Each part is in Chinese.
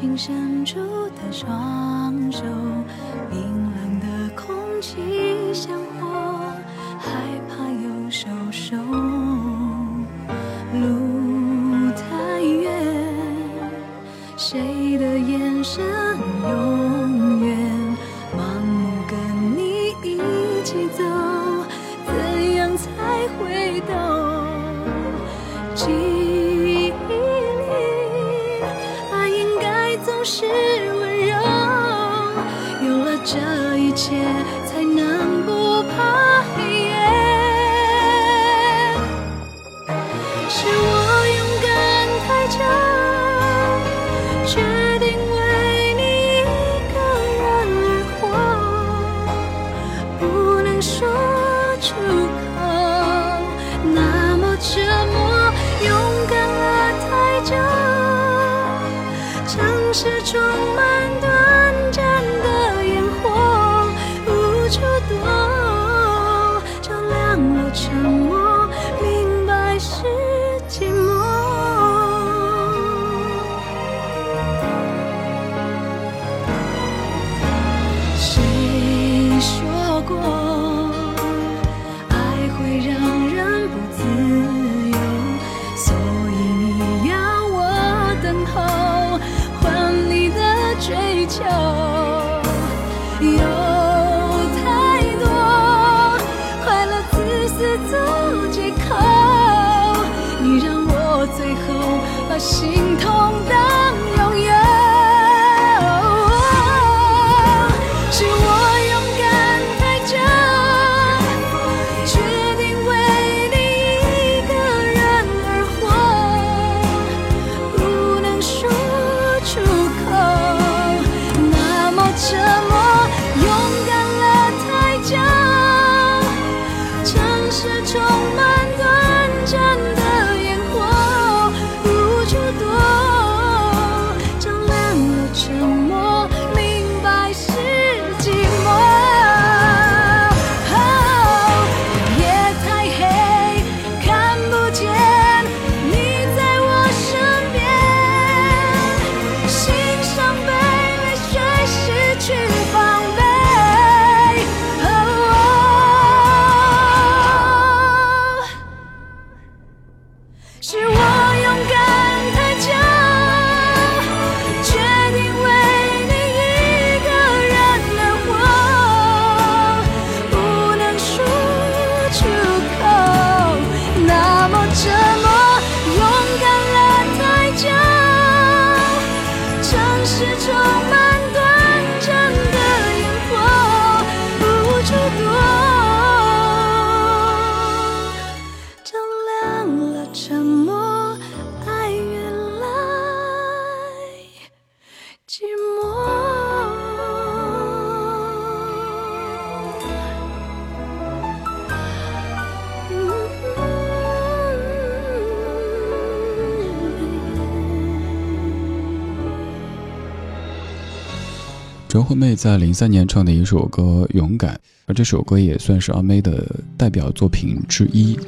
情深处的双手冰冷惠妹在零三年唱的一首歌《勇敢》，而这首歌也算是阿妹的代表作品之一。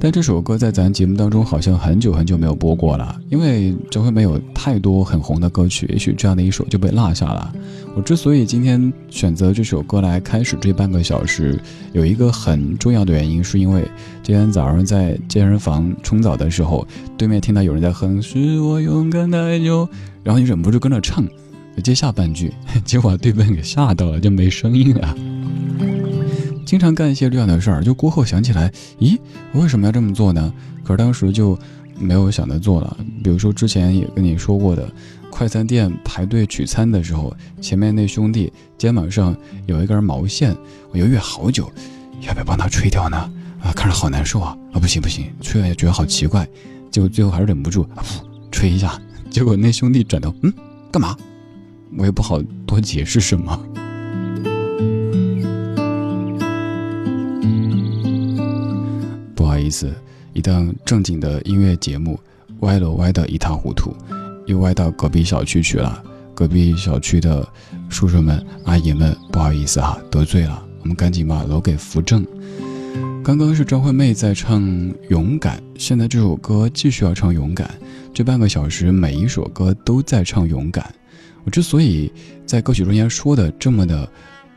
但这首歌在咱节目当中好像很久很久没有播过了，因为周惠妹有太多很红的歌曲，也许这样的一首就被落下了。我之所以今天选择这首歌来开始这半个小时，有一个很重要的原因，是因为今天早上在健身房冲澡的时候，对面听到有人在哼“是我勇敢太久”，然后你忍不住跟着唱。接下半句，结果对面给吓到了，就没声音了。经常干一些这样的事儿，就过后想起来，咦，为什么要这么做呢？可是当时就没有想着做了。比如说之前也跟你说过的，快餐店排队取餐的时候，前面那兄弟肩膀上有一根毛线，我犹豫好久，要不要帮他吹掉呢？啊，看着好难受啊！啊，不行不行，吹了也觉得好奇怪，结果最后还是忍不住啊，吹一下。结果那兄弟转头，嗯，干嘛？我也不好多解释什么。不好意思，一档正经的音乐节目歪了歪的一塌糊涂，又歪到隔壁小区去了。隔壁小区的叔叔们、阿姨们，不好意思啊，得罪了，我们赶紧把楼给扶正。刚刚是张惠妹在唱《勇敢》，现在这首歌继续要唱《勇敢》。这半个小时，每一首歌都在唱勇敢。我之所以在歌曲中间说的这么的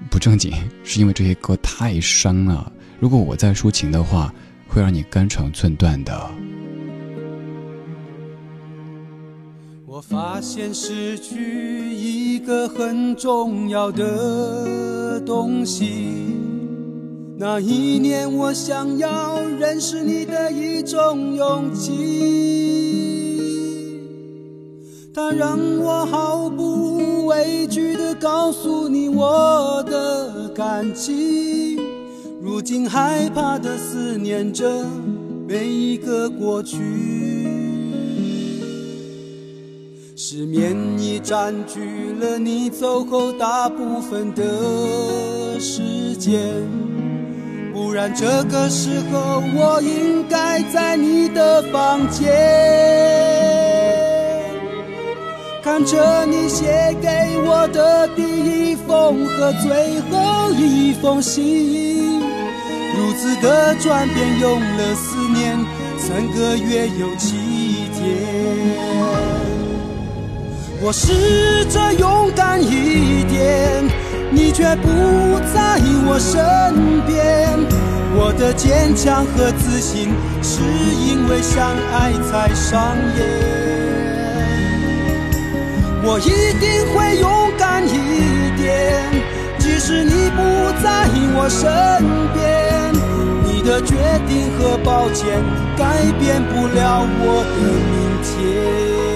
不正经，是因为这些歌太伤了。如果我再抒情的话，会让你肝肠寸断的。我发现失去一个很重要的东西，那一年我想要认识你的一种勇气。它让我毫不畏惧地告诉你我的感情，如今害怕地思念着每一个过去。失眠已占据了你走后大部分的时间，不然这个时候我应该在你的房间。看着你写给我的第一封和最后一封信，如此的转变用了四年，三个月又七天。我试着勇敢一点，你却不在我身边。我的坚强和自信，是因为相爱才上演。我一定会勇敢一点，即使你不在我身边。你的决定和抱歉，改变不了我的明天。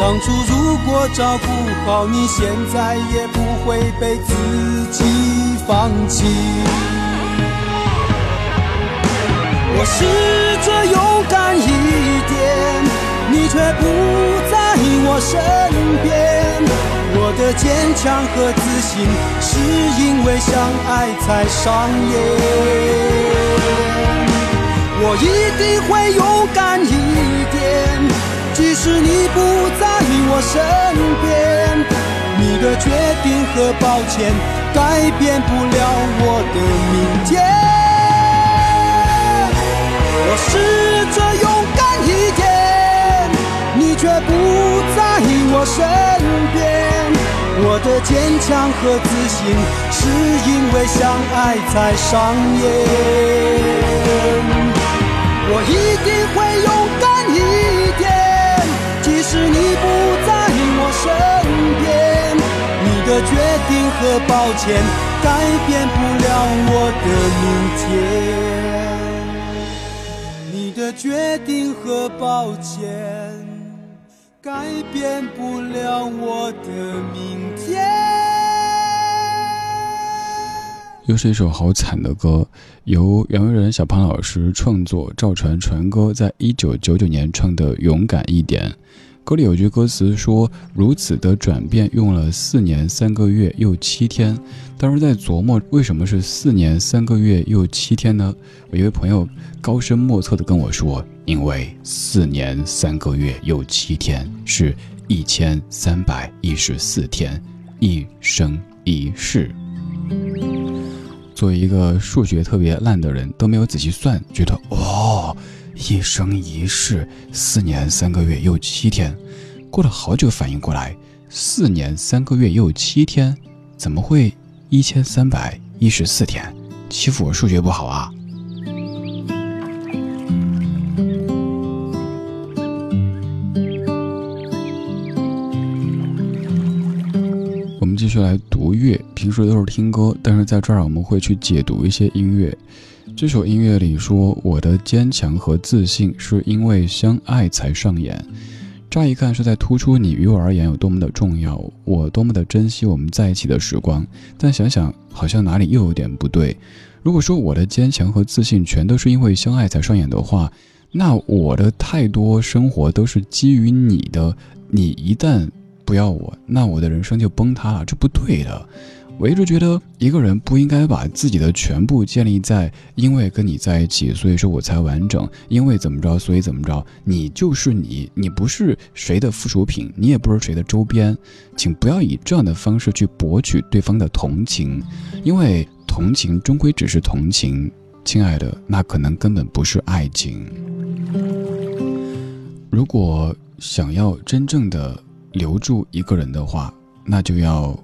当初如果照顾好你，现在也不会被自己放弃。我试着勇敢一点，你却不在我身边。我的坚强和自信，是因为相爱才上演。我一定会勇敢一点，即使你不你我身边。你的决定和抱歉，改变不了我的明天。我试着勇敢一点，你却不在我身边。我的坚强和自信，是因为相爱才上演。我一定会勇敢一点，是你不在我身边。你的决定和抱歉，改变不了我的明天。的决定和抱歉，改变不了我的明天。又是一首好惨的歌，由杨威仁、小胖老师创作，赵传传歌，在一九九九年唱的《勇敢一点》。歌里有句歌词说：“如此的转变用了四年三个月又七天。”当时在琢磨为什么是四年三个月又七天呢？我一位朋友高深莫测的跟我说：“因为四年三个月又七天是一千三百一十四天，一生一世。”作为一个数学特别烂的人，都没有仔细算，觉得哦，一生一世，四年三个月又七天，过了好久反应过来，四年三个月又七天，怎么会一千三百一十四天？欺负我数学不好啊！我们继续来读乐，平时都是听歌，但是在这儿我们会去解读一些音乐。这首音乐里说：“我的坚强和自信是因为相爱才上演。”乍一看是在突出你于我而言有多么的重要，我多么的珍惜我们在一起的时光。但想想好像哪里又有点不对。如果说我的坚强和自信全都是因为相爱才上演的话，那我的太多生活都是基于你的。你一旦不要我，那我的人生就崩塌了，这不对的。我一直觉得，一个人不应该把自己的全部建立在因为跟你在一起，所以说我才完整；因为怎么着，所以怎么着。你就是你，你不是谁的附属品，你也不是谁的周边。请不要以这样的方式去博取对方的同情，因为同情终归只是同情，亲爱的，那可能根本不是爱情。如果想要真正的。留住一个人的话，那就要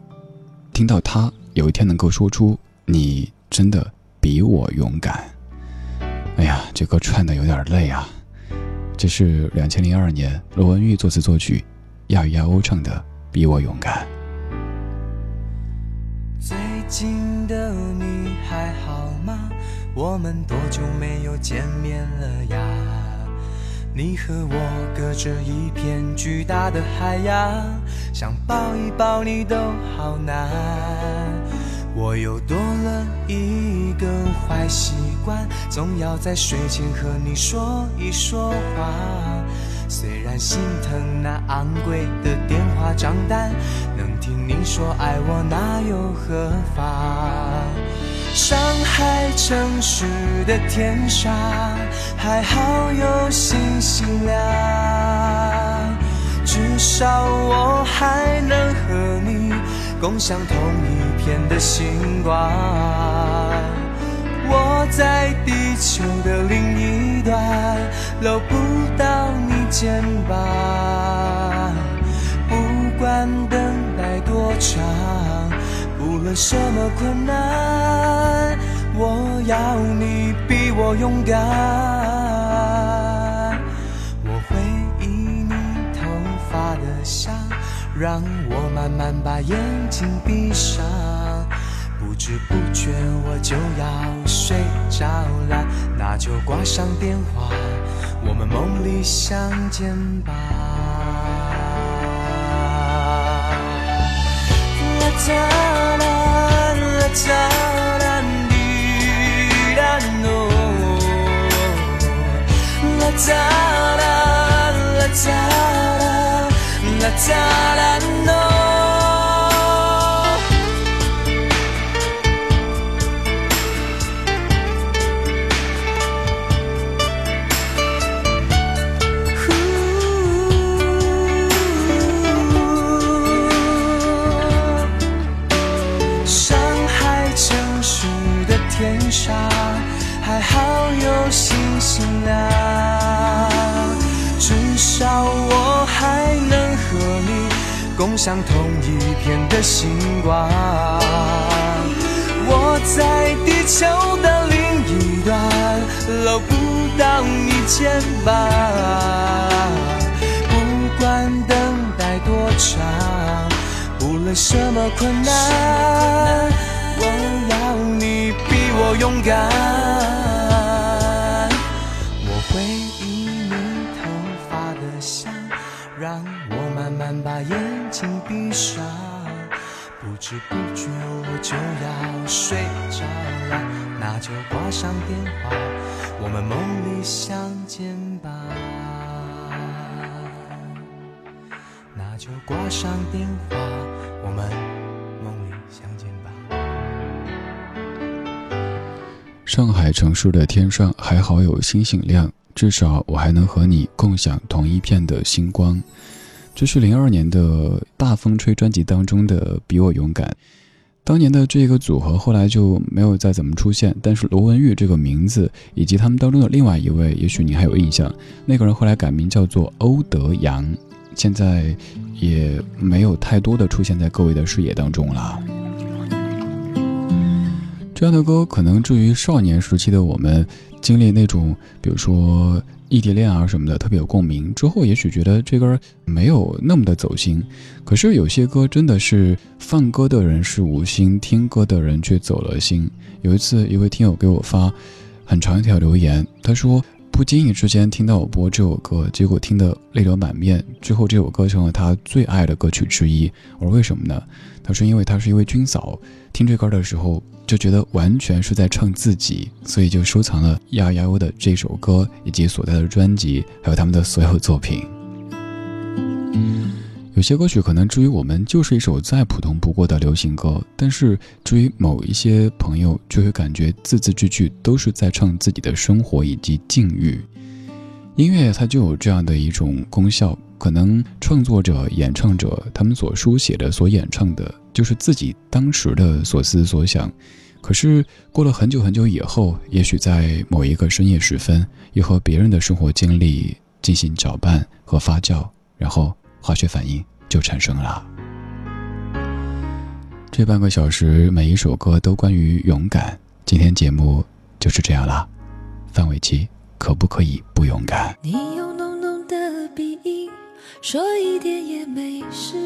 听到他有一天能够说出“你真的比我勇敢”。哎呀，这歌串的有点累啊！这是两千零二年罗文玉作词作曲，亚与亚欧唱的《比我勇敢》。最近的你还好吗？我们多久没有见面了呀？你和我隔着一片巨大的海洋，想抱一抱你都好难。我又多了一个坏习惯，总要在睡前和你说一说话。虽然心疼那昂贵的电话账单，能听你说爱我那又何妨？上海城市的天上，还好有星星亮，至少我还能和你共享同一片的星光。我在地球的另一端，搂不到你肩膀，不管等待多长。无论什么困难，我要你比我勇敢。我会以你头发的香，让我慢慢把眼睛闭上。不知不觉我就要睡着了，那就挂上电话，我们梦里相见吧。la da da la da da la da da 吧。不管等待多长，无论什么困难，我要你比我勇敢。我会以你头发的香，让我慢慢把眼。睛闭上，不知不觉我就要睡着了，那就挂上电话，我们梦里相见吧。那就挂上电话，我们梦里相见吧。上海城市的天上还好有星星亮，至少我还能和你共享同一片的星光。这是零二年的大风吹专辑当中的《比我勇敢》。当年的这个组合后来就没有再怎么出现，但是罗文玉这个名字以及他们当中的另外一位，也许你还有印象。那个人后来改名叫做欧德阳，现在也没有太多的出现在各位的视野当中了。这样的歌可能至于少年时期的我们，经历那种比如说。异地恋啊什么的特别有共鸣，之后也许觉得这歌没有那么的走心，可是有些歌真的是放歌的人是无心，听歌的人却走了心。有一次，一位听友给我发很长一条留言，他说不经意之间听到我播这首歌，结果听得泪流满面，最后这首歌成了他最爱的歌曲之一。我说为什么呢？他说因为他是一位军嫂，听这歌的时候。就觉得完全是在唱自己，所以就收藏了呀呀欧的这首歌，以及所在的专辑，还有他们的所有作品。有些歌曲可能至于我们就是一首再普通不过的流行歌，但是至于某一些朋友，就会感觉字字句句都是在唱自己的生活以及境遇。音乐它就有这样的一种功效，可能创作者、演唱者他们所书写的、所演唱的。就是自己当时的所思所想，可是过了很久很久以后，也许在某一个深夜时分，又和别人的生活经历进行搅拌和发酵，然后化学反应就产生了。这半个小时，每一首歌都关于勇敢。今天节目就是这样啦。范玮琪，可不可以不勇敢？你用浓浓的鼻音，说一点也没事。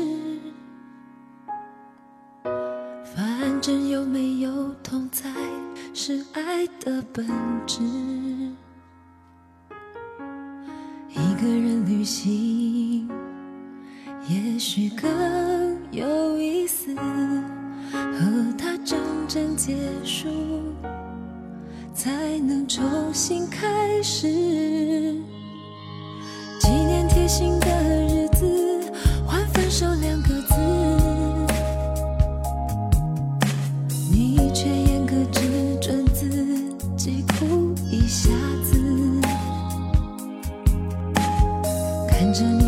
反正有没有痛在，是爱的本质。一个人旅行，也许更有意思。和他真正结束，才能重新开始。纪念贴心的心底拿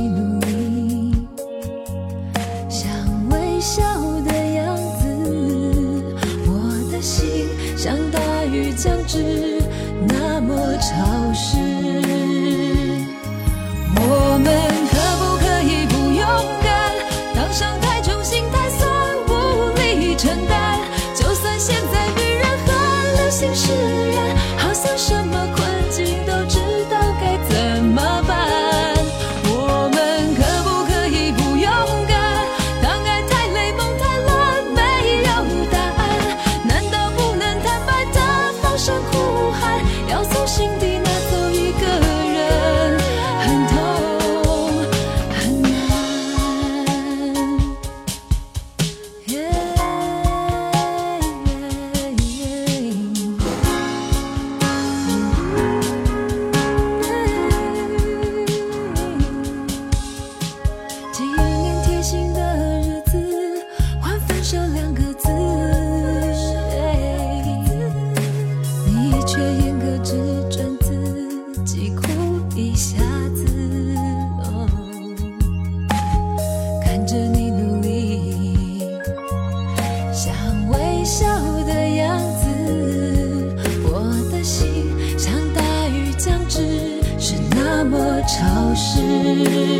走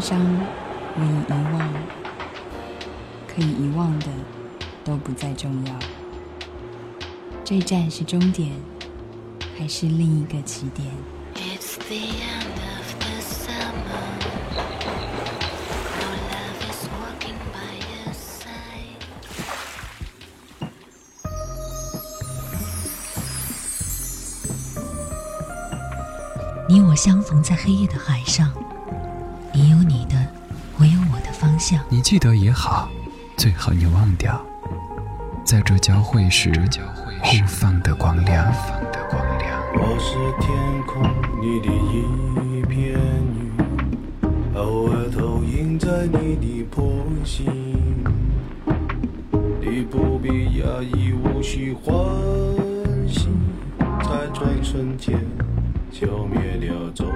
伤可以遗忘，可以遗忘的都不再重要。这站是终点，还是另一个起点？你我相逢在黑夜的海上。向。你记得也好，最好你忘掉，在这交汇时互放的光亮。我是天空里的一片云，偶尔投影在你的波心。你不必讶异，无需欢喜，在转瞬间消灭了踪